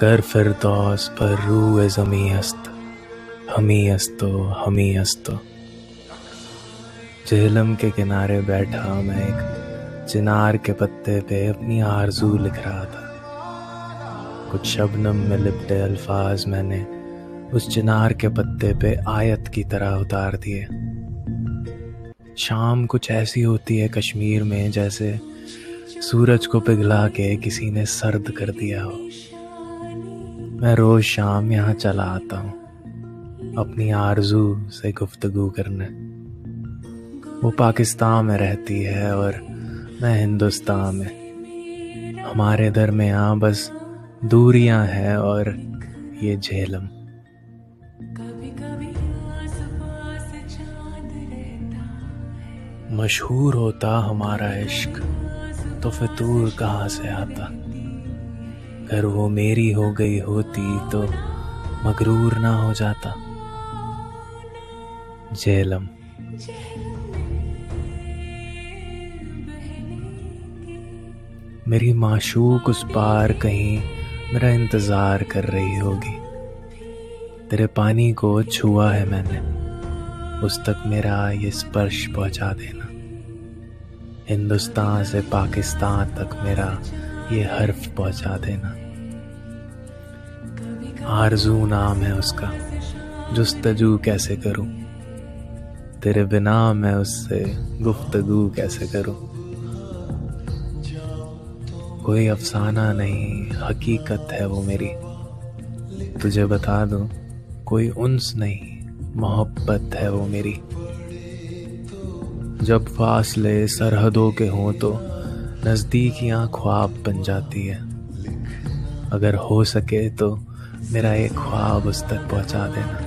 कर फिरदौस पर रू जमी हस्त हमी हस्तो हमी हस्तो झेलम के किनारे बैठा मैं एक चिनार के पत्ते पे अपनी आरज़ू लिख रहा था। कुछ शबनम में लिपटे अल्फाज मैंने उस चिनार के पत्ते पे आयत की तरह उतार दिए। शाम कुछ ऐसी होती है कश्मीर में जैसे सूरज को पिघला के किसी ने सर्द कर दिया हो। मैं रोज शाम यहाँ चला आता हूँ, अपनी आरज़ू से गुफ्तगु करने। वो पाकिस्तान में रहती है और मैं हिंदुस्तान में। हमारे दरमियाँ बस दूरियाँ हैं और ये झेलम। मशहूर होता हमारा इश्क तो फितूर कहाँ से आता? अगर वो मेरी हो गई होती तो मगरूर ना हो जाता। झेलम मेरी माशूक उस पार कहीं मेरा इंतज़ार कर रही होगी। तेरे पानी को छुआ है मैंने। उस तक मेरा ये स्पर्श पहुँचा देना। हिंदुस्तान से पाकिस्तान तक मेरा ये हर्फ पहुँचा देना। आरज़ू नाम है उसका, जुस्तजू कैसे करूँ? तेरे बिना मैं उससे गुफ्तगु कैसे करूँ? कोई अफसाना नहीं, हकीकत है वो मेरी। तुझे बता दूँ, कोई उन्स नहीं, मोहब्बत है वो मेरी। जब फासले सरहदों के हों तो नज़दीकियाँ ख्वाब बन जाती है। अगर हो सके तो मेरा एक ख्वाब उस तक पहुँचा देना।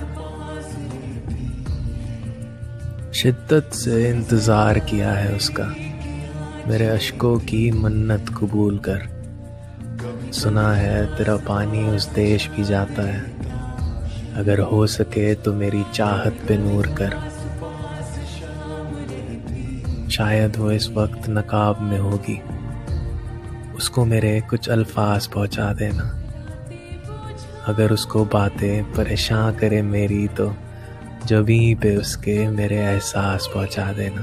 शिद्दत से इंतज़ार किया है उसका। मेरे अशकों की मन्नत कबूल कर। सुना है तेरा पानी उस देश भी जाता है। अगर हो सके तो मेरी चाहत पे नूर कर। शायद वो इस वक्त नकाब में होगी। उसको मेरे कुछ अल्फाज पहुँचा देना। अगर उसको बातें परेशान करे मेरी तो जबी पे उसके मेरे एहसास पहुँचा देना।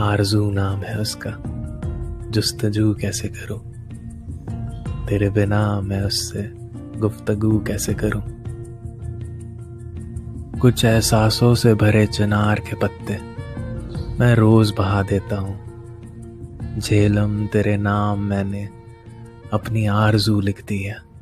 आरज़ू नाम है उसका। जुस्तजू कैसे करूँ? तेरे बिना मैं उससे गुफ्तगु कैसे करूँ? कुछ एहसासों से भरे चनार के पत्ते। मैं रोज बहा देता हूँ। झेलम तेरे नाम मैंने अपनी आरज़ू लिख दी है।